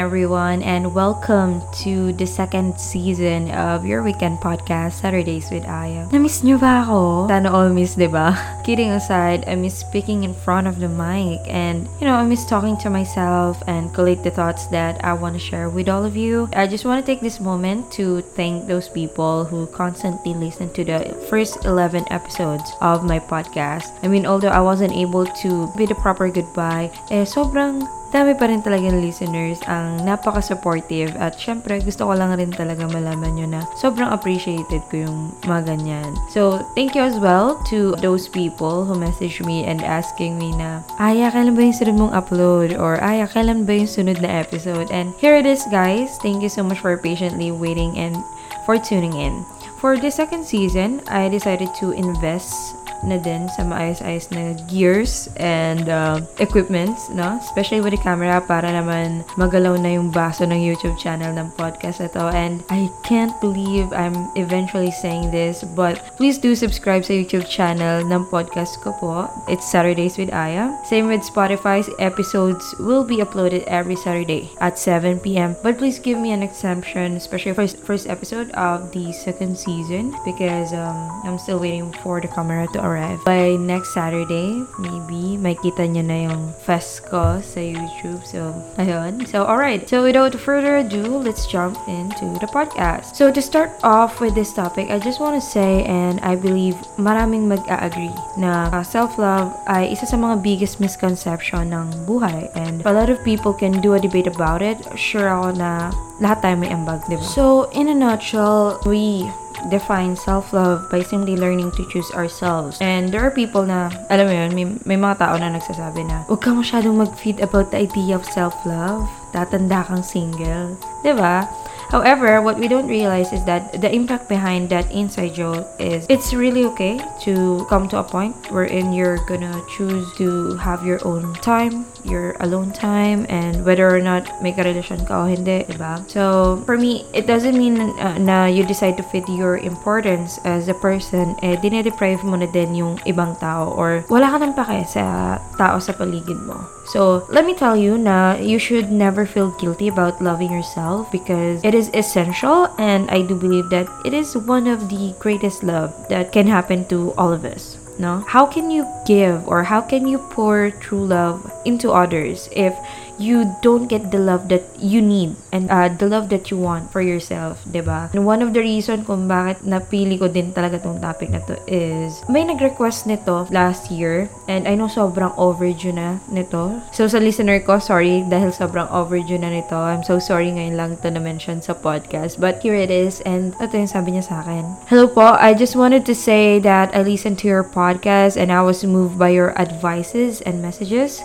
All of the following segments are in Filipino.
everyone, and welcome to the second season of your weekend podcast, Saturdays with Aya. Na-miss nyo ba ako? Sana all miss, di ba? Kidding aside, I miss speaking in front of the mic, and you know, I miss talking to myself and collate the thoughts that I want to share with all of you. I just want to take this moment to thank those people who constantly listen to the first 11 episodes of my podcast. I mean, although I wasn't able to bid a proper goodbye, eh, sobrang dami pa rin talagang listeners ang napaka-supportive at syempre gusto ko lang rin talaga malaman nyo na sobrang appreciated ko yung mga ganyan. So, thank you as well to those people who message me and asking me na, Aya, kailan ba yung sunod mong upload? Or, Aya, kailan ba yung sunod na episode? And here it is, guys. Thank you so much for patiently waiting and for tuning in. For the second season, I decided to invest na din sa maayos-ayos na gears and uh, equipments, no? Especially with the camera para naman magalaw na yung baso ng YouTube channel ng podcast ito. And I can't believe I'm eventually saying this, but please do subscribe sa YouTube channel ng podcast ko po. It's Saturdays with Aya. Same with Spotify's episodes will be uploaded every Saturday at 7 p.m. But please give me an exemption, especially for first episode of the second season because um, I'm still waiting for the camera to arrive. By next Saturday, maybe, makita niyo na yung fest ko sa YouTube. So, ayun. So, alright. So, without further ado, let's jump into the podcast. So, to start off with this topic, I just want to say, and I believe maraming mag-agree na uh, self-love ay isa sa mga biggest misconception ng buhay. And a lot of people can do a debate about it. Sure ako na lahat tayo may ambag, di ba? So, in a nutshell, we define self-love by simply learning to choose ourselves. And there are people na, alam mo yun, may, may mga tao na nagsasabi na, huwag ka masyadong mag-feed about the idea of self-love. Tatanda kang single. ba? However, what we don't realize is that the impact behind that inside joke is it's really okay to come to a point wherein you're gonna choose to have your own time, your alone time, and whether or not may karelasyon ka o hindi, diba? So, for me, it doesn't mean uh, na you decide to fit your importance as a person, eh, dinedeprive mo na din yung ibang tao or wala ka nang pake sa tao sa paligid mo. So, let me tell you na you should never feel guilty about loving yourself because it is essential and I do believe that it is one of the greatest love that can happen to all of us. No? How can you give or how can you pour true love into others if you don't get the love that you need and uh, the love that you want for yourself, ba? And one of the reason kung bakit napili ko din talaga tong topic na to is may nag-request nito last year and I know sobrang overdue na nito. So sa listener ko, sorry dahil sobrang overdue na nito. I'm so sorry ngayon lang to na-mention sa podcast. But here it is and ito yung sabi niya sa akin. Hello po, I just wanted to say that I listened to your podcast and I was moved by your advices and messages.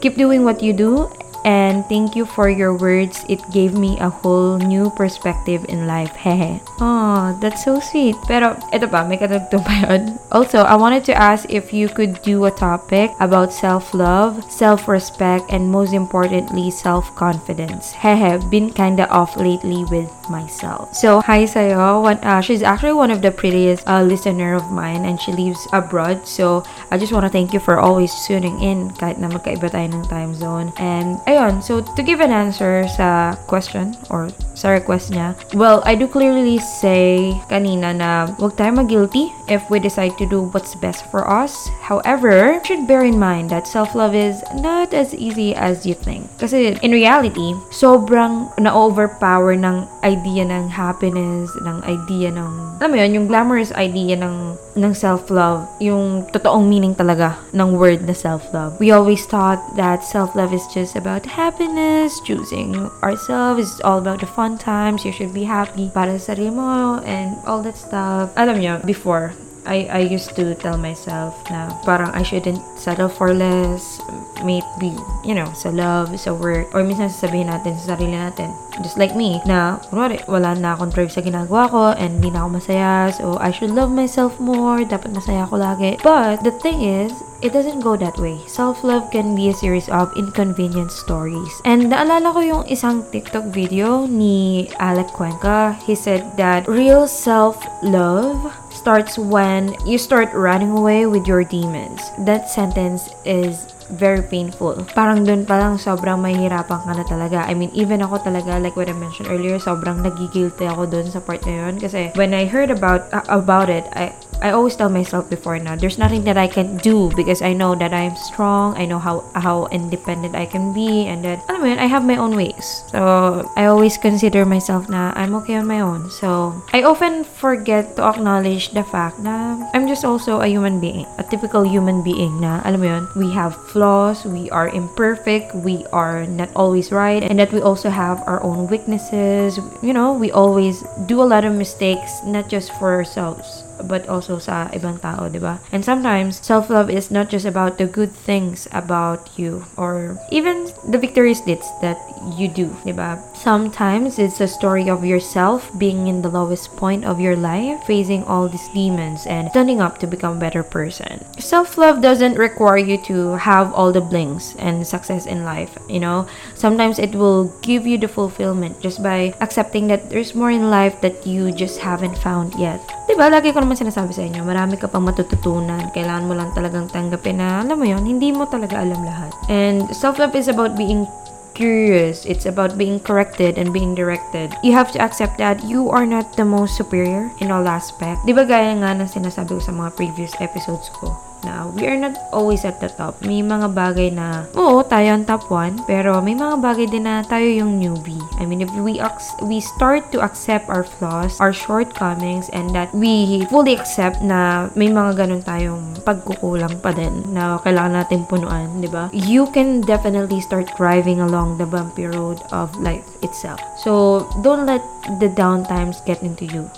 Keep doing what you do and thank you for your words. It gave me a whole new perspective in life. Hehe. Oh, that's so sweet. Pero, ito pa, may katagtong pa yun. Also, I wanted to ask if you could do a topic about self-love, self-respect, and most importantly, self-confidence. Hehe, been kinda off lately with myself. So, hi sa'yo. One, uh, she's actually one of the prettiest uh, listener of mine and she lives abroad. So, I just want to thank you for always tuning in kahit na magkaiba tayo ng time zone. And, ayun, so to give an answer sa question or sa request niya, well, I do clearly say kanina na wag tayo mag-guilty if we decide to do what's best for us. However, should bear in mind that self-love is not as easy as you think. Kasi in reality, sobrang na-overpower ng idea ng happiness, ng idea ng, alam mo yun, yung glamorous idea ng, ng self-love, yung totoong meaning talaga ng word na self-love. We always thought that self-love is just about happiness, choosing ourselves, it's all about the fun times, you should be happy para sa and all that stuff. Alam niyo, before, I, I used to tell myself na parang I shouldn't settle for less, maybe, you know, sa love, sa work, or minsan sasabihin natin sa sarili natin, just like me, na, kunwari, wala na akong drive sa ginagawa ko, and hindi na ako masaya, so I should love myself more, dapat masaya ako lagi. But, the thing is, it doesn't go that way. Self-love can be a series of inconvenient stories. And naalala ko yung isang TikTok video ni Alec Cuenca. He said that real self-love starts when you start running away with your demons. That sentence is very painful. Parang dun pa lang sobrang mahihirapan ka na talaga. I mean, even ako talaga, like what I mentioned earlier, sobrang nagigilty ako dun sa part na yun. Kasi when I heard about uh, about it, I I always tell myself before now, there's nothing that I can do because I know that I'm strong. I know how how independent I can be and that mo yun, I have my own ways. So, I always consider myself na I'm okay on my own. So, I often forget to acknowledge the fact na I'm just also a human being, a typical human being na alam mo yun, we have flaws, we are imperfect, we are not always right, and that we also have our own weaknesses. You know, we always do a lot of mistakes, not just for ourselves but also sa ibang tao, di ba? And sometimes, self-love is not just about the good things about you or even the victorious deeds that you do, di ba? Sometimes, it's a story of yourself being in the lowest point of your life, facing all these demons and standing up to become a better person. Self-love doesn't require you to have all the blings and success in life, you know? Sometimes it will give you the fulfillment just by accepting that there's more in life that you just haven't found yet. Diba, lagi ko naman sinasabi sa inyo, marami ka pang matututunan. Kailangan mo lang talagang tanggapin na, alam mo yon hindi mo talaga alam lahat. And self-love is about being curious. It's about being corrected and being directed. You have to accept that you are not the most superior in all aspect. Di ba gaya nga ng sinasabi ko sa mga previous episodes ko? Na we are not always at the top. May mga bagay na, oo, tayo ang top 1, pero may mga bagay din na tayo yung newbie. I mean, if we we start to accept our flaws, our shortcomings, and that we fully accept na may mga ganun tayong pagkukulang pa din na kailangan natin punuan, di ba? You can definitely start driving along the bumpy road of life itself. So, don't let the downtimes get into you.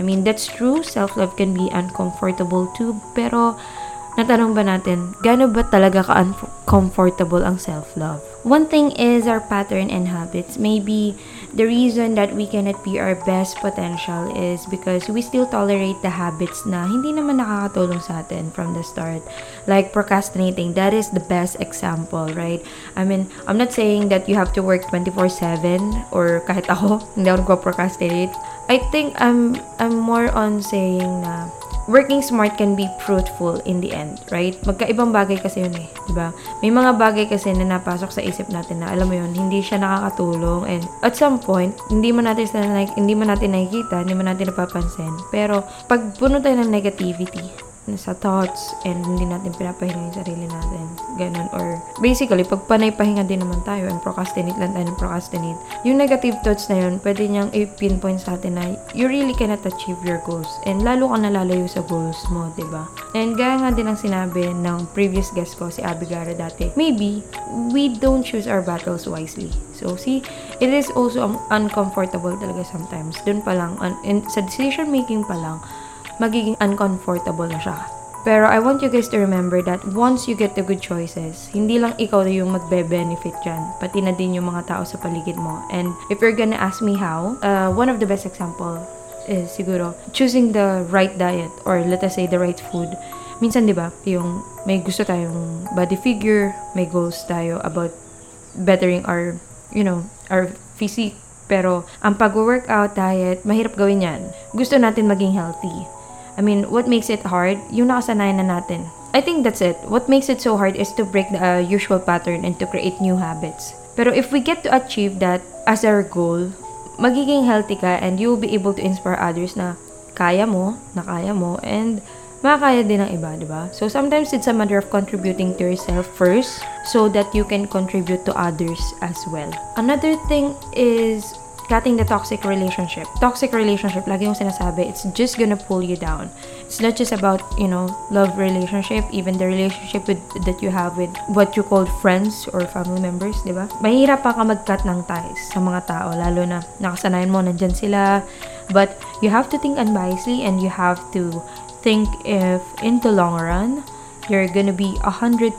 I mean, that's true. Self-love can be uncomfortable too. Pero, natanong ba natin, gaano ba talaga ka-uncomfortable ang self-love? One thing is our pattern and habits. Maybe the reason that we cannot be our best potential is because we still tolerate the habits na hindi naman nakakatulong sa atin from the start. Like procrastinating, that is the best example, right? I mean, I'm not saying that you have to work 24-7 or kahit ako, hindi ako procrastinate. I think I'm I'm more on saying na working smart can be fruitful in the end, right? Magkaibang bagay kasi yun eh, di ba? May mga bagay kasi na napasok sa isip natin na alam mo yun, hindi siya nakakatulong and at some point, hindi mo natin sila, hindi mo natin nakikita, hindi mo natin napapansin. Pero pag puno tayo ng negativity, sa thoughts and hindi natin pinapahinga yung sarili natin. Ganun. Or basically, pag panay-pahinga din naman tayo and procrastinate lang tayo ng procrastinate, yung negative thoughts na yun, pwede niyang i-pinpoint sa atin na you really cannot achieve your goals. And lalo ka nalalayo sa goals mo, ba diba? And gaya nga din ang sinabi ng previous guest ko, si Abby Gara dati, maybe we don't choose our battles wisely. So, see, it is also uncomfortable talaga sometimes. Doon pa lang, un- in, sa decision making pa lang, magiging uncomfortable na siya. Pero I want you guys to remember that once you get the good choices, hindi lang ikaw yung magbe-benefit dyan, pati na din yung mga tao sa paligid mo. And if you're gonna ask me how, uh, one of the best example is siguro choosing the right diet or let us say the right food. Minsan 'di ba, yung may gusto tayong body figure, may goals tayo about bettering our, you know, our physique. Pero ang pag-workout diet, mahirap gawin 'yan. Gusto natin maging healthy I mean, what makes it hard? Yung nakasanayan na natin. I think that's it. What makes it so hard is to break the uh, usual pattern and to create new habits. Pero if we get to achieve that as our goal, magiging healthy ka and you will be able to inspire others na kaya mo, na kaya mo, and makakaya din ng iba, di ba? So, sometimes it's a matter of contributing to yourself first so that you can contribute to others as well. Another thing is cutting the toxic relationship. Toxic relationship, lagi yung sinasabi, it's just gonna pull you down. It's not just about, you know, love relationship, even the relationship with, that you have with what you call friends or family members, di ba? Mahirap pa ka mag-cut ng ties sa mga tao, lalo na nakasanayan mo, nandyan sila. But you have to think unbiasedly and you have to think if in the long run, you're gonna be 100%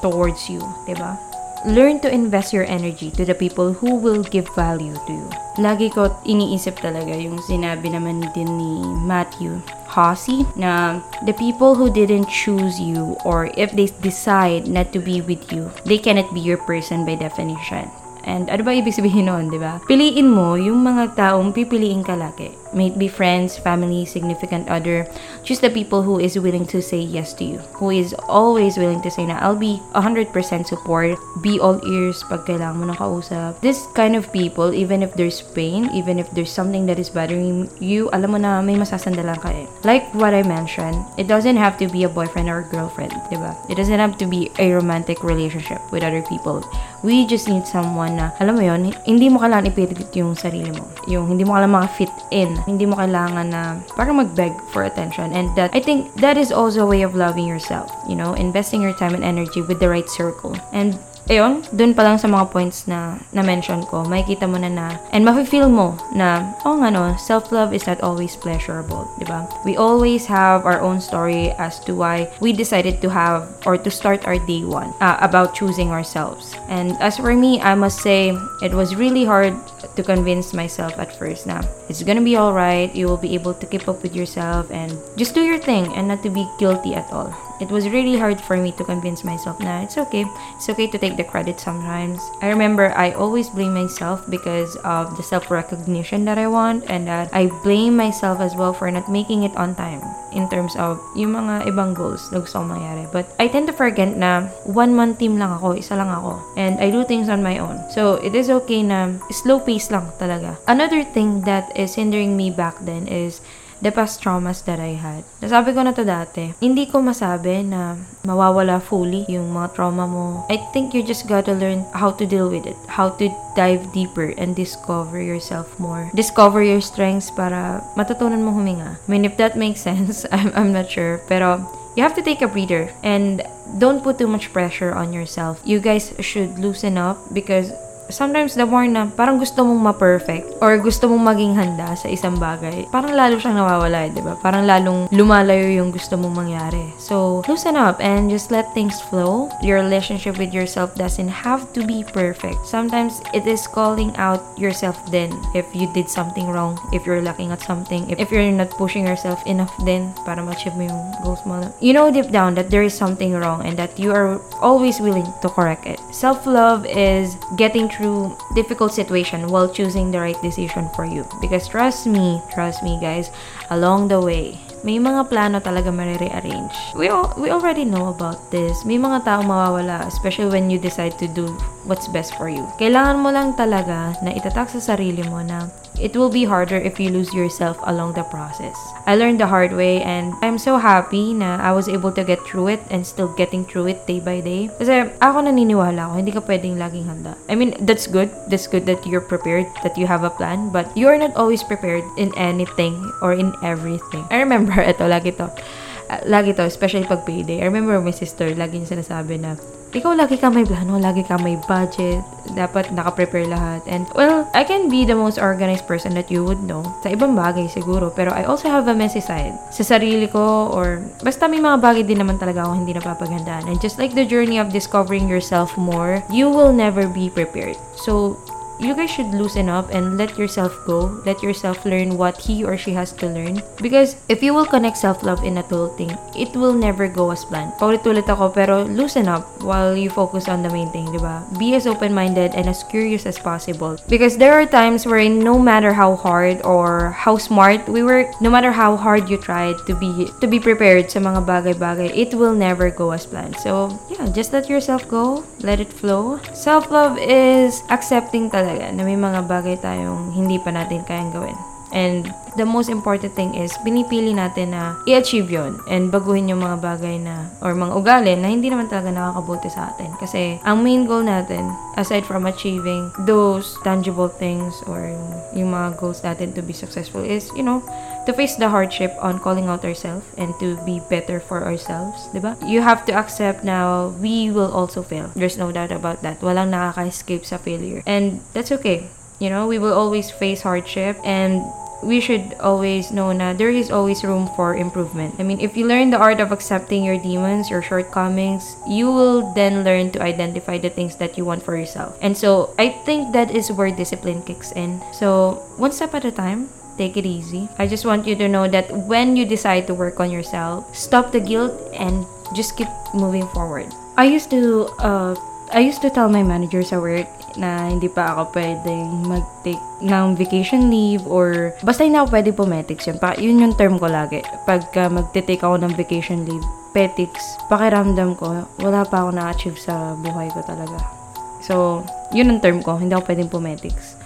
towards you, di ba? Learn to invest your energy to the people who will give value to you. Lagi ko iniisip talaga yung sinabi naman din ni Matthew Hossie na the people who didn't choose you or if they decide not to be with you, they cannot be your person by definition. And ano ba ibig sabihin nun, di ba? Piliin mo yung mga taong pipiliin ka lagi may it be friends, family, significant other. Choose the people who is willing to say yes to you. Who is always willing to say na I'll be 100% support. Be all ears pag kailangan mo ng kausap. This kind of people, even if there's pain, even if there's something that is bothering you, alam mo na may masasandalan ka eh. Like what I mentioned, it doesn't have to be a boyfriend or girlfriend, di ba? It doesn't have to be a romantic relationship with other people. We just need someone na, alam mo yon hindi mo kailangan ipilit yung sarili mo. Yung hindi mo kailangan maka-fit in. Hindi mo kailangan na parang mag-beg for attention. And that, I think that is also a way of loving yourself. You know, investing your time and energy with the right circle. And ayun, dun pa lang sa mga points na na-mention ko, makikita mo na na, and mafe-feel mo na, oh nga no, self-love is not always pleasurable, di ba? We always have our own story as to why we decided to have or to start our day one uh, about choosing ourselves. And as for me, I must say, it was really hard to convince myself at first na it's gonna be alright, you will be able to keep up with yourself and just do your thing and not to be guilty at all. It was really hard for me to convince myself na it's okay. It's okay to take the credit sometimes. I remember I always blame myself because of the self-recognition that I want and that I blame myself as well for not making it on time in terms of yung mga ibang goals na gusto kong mangyari. But I tend to forget na one-man team lang ako, isa lang ako. And I do things on my own. So it is okay na slow pace lang talaga. Another thing that is hindering me back then is the past traumas that I had. Nasabi ko na to dati. Hindi ko masabi na mawawala fully yung mga trauma mo. I think you just gotta learn how to deal with it. How to dive deeper and discover yourself more. Discover your strengths para matutunan mo huminga. I mean, if that makes sense, I'm, I'm not sure. Pero you have to take a breather and don't put too much pressure on yourself. You guys should loosen up because sometimes the more na parang gusto mong ma-perfect or gusto mong maging handa sa isang bagay, parang lalo siyang nawawala, eh, di ba? Parang lalong lumalayo yung gusto mong mangyari. So, loosen up and just let things flow. Your relationship with yourself doesn't have to be perfect. Sometimes it is calling out yourself then if you did something wrong, if you're lacking at something, if, if you're not pushing yourself enough then para ma-achieve mo yung goals mo. You know deep down that there is something wrong and that you are always willing to correct it. Self-love is getting through through difficult situation while choosing the right decision for you. Because trust me, trust me guys, along the way, may mga plano talaga marirearrange. We, we already know about this. May mga taong mawawala, especially when you decide to do what's best for you. Kailangan mo lang talaga na itatak sa sarili mo na it will be harder if you lose yourself along the process. I learned the hard way and I'm so happy na I was able to get through it and still getting through it day by day. Kasi ako naniniwala ako, hindi ka pwedeng laging handa. I mean, that's good. That's good that you're prepared, that you have a plan, but you're not always prepared in anything or in everything. I remember, ito, lagi to. Lagi to, especially pag payday. I remember my sister, lagi niya sinasabi na, ikaw lagi ka may plano, lagi ka may budget, dapat naka-prepare lahat. And, well, I can be the most organized person that you would know. Sa ibang bagay siguro, pero I also have a messy side. Sa sarili ko, or basta may mga bagay din naman talaga ako hindi napapagandaan. And just like the journey of discovering yourself more, you will never be prepared. So, you guys should loosen up and let yourself go. Let yourself learn what he or she has to learn. Because if you will connect self-love in adulting, it will never go as planned. Paulit-ulit ako, pero loosen up while you focus on the main thing, di ba? Be as open-minded and as curious as possible. Because there are times where no matter how hard or how smart we were, no matter how hard you tried to be to be prepared sa mga bagay-bagay, it will never go as planned. So, yeah, just let yourself go. Let it flow. Self-love is accepting talaga talaga na may mga bagay tayong hindi pa natin kayang gawin. And the most important thing is, pinipili natin na i-achieve yon and baguhin yung mga bagay na, or mga ugali na hindi naman talaga nakakabuti sa atin. Kasi, ang main goal natin, aside from achieving those tangible things or yung mga goals natin to be successful is, you know, to face the hardship on calling out ourselves and to be better for ourselves, di ba? You have to accept now, we will also fail. There's no doubt about that. Walang nakaka-escape sa failure. And that's okay. You know, we will always face hardship and we should always know na there is always room for improvement. I mean, if you learn the art of accepting your demons, your shortcomings, you will then learn to identify the things that you want for yourself. And so, I think that is where discipline kicks in. So, one step at a time, take it easy. I just want you to know that when you decide to work on yourself, stop the guilt and just keep moving forward. I used to uh, I used to tell my managers sa work na hindi pa ako pwedeng mag-take ng vacation leave or basta hindi ako pwede pumetics yun. Pa, yun yung term ko lagi. Pagka magte-take ako ng vacation leave, petics, pakiramdam ko, wala pa ako na-achieve sa buhay ko talaga. So, yun ang term ko. Hindi ako pwedeng pumetics.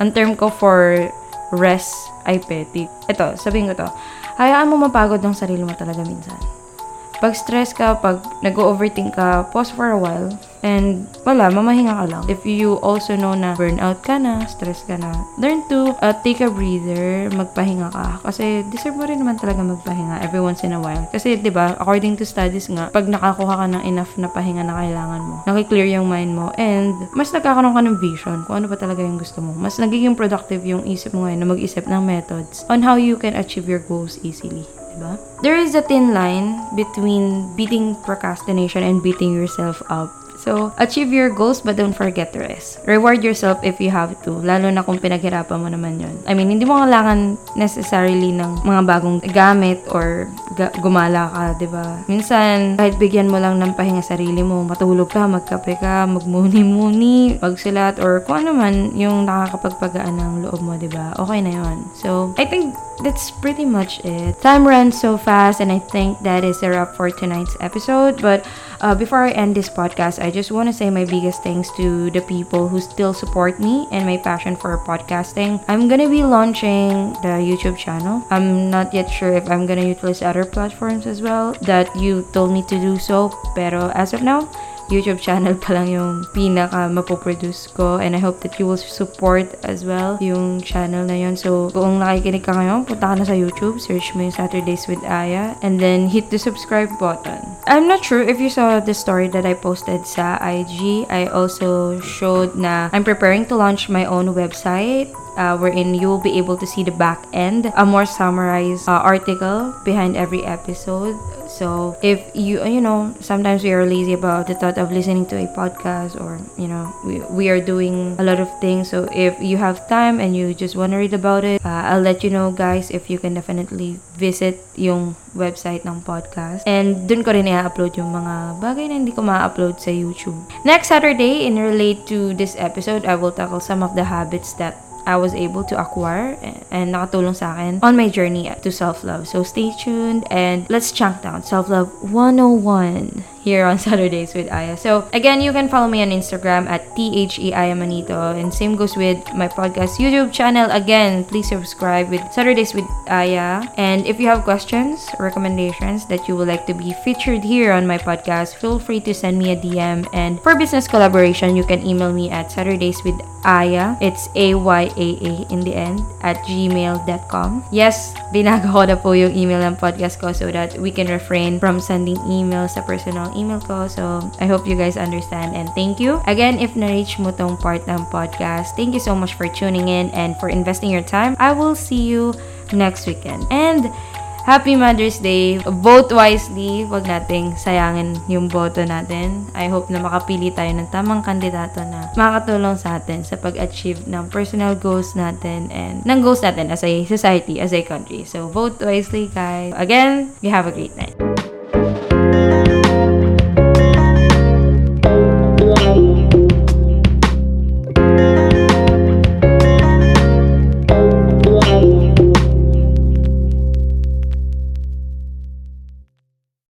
Ang term ko for rest ay petit. Ito, sabihin ko to. Hayaan mo mapagod ng sarili mo talaga minsan. Pag stress ka, pag nag-overthink ka, pause for a while. And wala, mamahinga ka lang. If you also know na burnout ka na, stress ka na, learn to uh, take a breather, magpahinga ka. Kasi deserve mo rin naman talaga magpahinga every once in a while. Kasi 'di ba according to studies nga, pag nakakuha ka ng enough na pahinga na kailangan mo, nakiklear yung mind mo, and mas nagkakaroon ka ng vision kung ano ba talaga yung gusto mo. Mas nagiging productive yung isip mo ngayon na mag-isip ng methods on how you can achieve your goals easily diba? There is a thin line between beating procrastination and beating yourself up. So, achieve your goals but don't forget the rest. Reward yourself if you have to, lalo na kung pinaghirapan mo naman yon. I mean, hindi mo kailangan necessarily ng mga bagong gamit or ga- gumala ka, di ba? Minsan, kahit bigyan mo lang ng pahinga sarili mo, matulog ka, magkape ka, magmuni-muni, magsulat, or kung ano man yung nakakapagpagaan ng loob mo, di ba? Okay na yon. So, I think that's pretty much it. Time runs so fast, and I think that is a wrap for tonight's episode. But uh, before I end this podcast, I just want to say my biggest thanks to the people who still support me and my passion for podcasting. I'm gonna be launching the YouTube channel. I'm not yet sure if I'm gonna utilize other platforms as well that you told me to do so. Pero as of now, YouTube channel pa lang yung pinaka mapoproduce ko and I hope that you will support as well yung channel na yun. So, kung nakikinig ka ngayon, punta ka na sa YouTube, search mo yung Saturdays with Aya and then hit the subscribe button. I'm not sure if you saw the story that I posted sa IG. I also showed na I'm preparing to launch my own website uh, wherein you will be able to see the back end, a more summarized uh, article behind every episode. So if you you know sometimes we are lazy about the thought of listening to a podcast or you know we, we are doing a lot of things. So if you have time and you just want to read about it, uh, I'll let you know guys if you can definitely visit yung website ng podcast. And dun ko rin i-upload yung mga bagay na hindi ko ma-upload sa YouTube. Next Saturday, in relate to this episode, I will tackle some of the habits that I was able to acquire and nakatulong sa akin on my journey to self-love. So stay tuned and let's chunk down self-love 101 here on Saturdays with Aya. So again, you can follow me on Instagram at THEIA Manito and same goes with my podcast YouTube channel. Again, please subscribe with Saturdays with Aya. And if you have questions, recommendations that you would like to be featured here on my podcast, feel free to send me a DM. And for business collaboration, you can email me at Saturdays with Aya. It's A-Y-A-A in the end at gmail.com. Yes, binago ko po yung email ng podcast ko so that we can refrain from sending emails sa personal email ko. So, I hope you guys understand and thank you. Again, if na-reach mo tong part ng podcast, thank you so much for tuning in and for investing your time. I will see you next weekend. And Happy Mother's Day. Vote wisely. Huwag nating sayangin yung boto natin. I hope na makapili tayo ng tamang kandidato na makakatulong sa atin sa pag-achieve ng personal goals natin and ng goals natin as a society, as a country. So, vote wisely, guys. Again, you have a great night.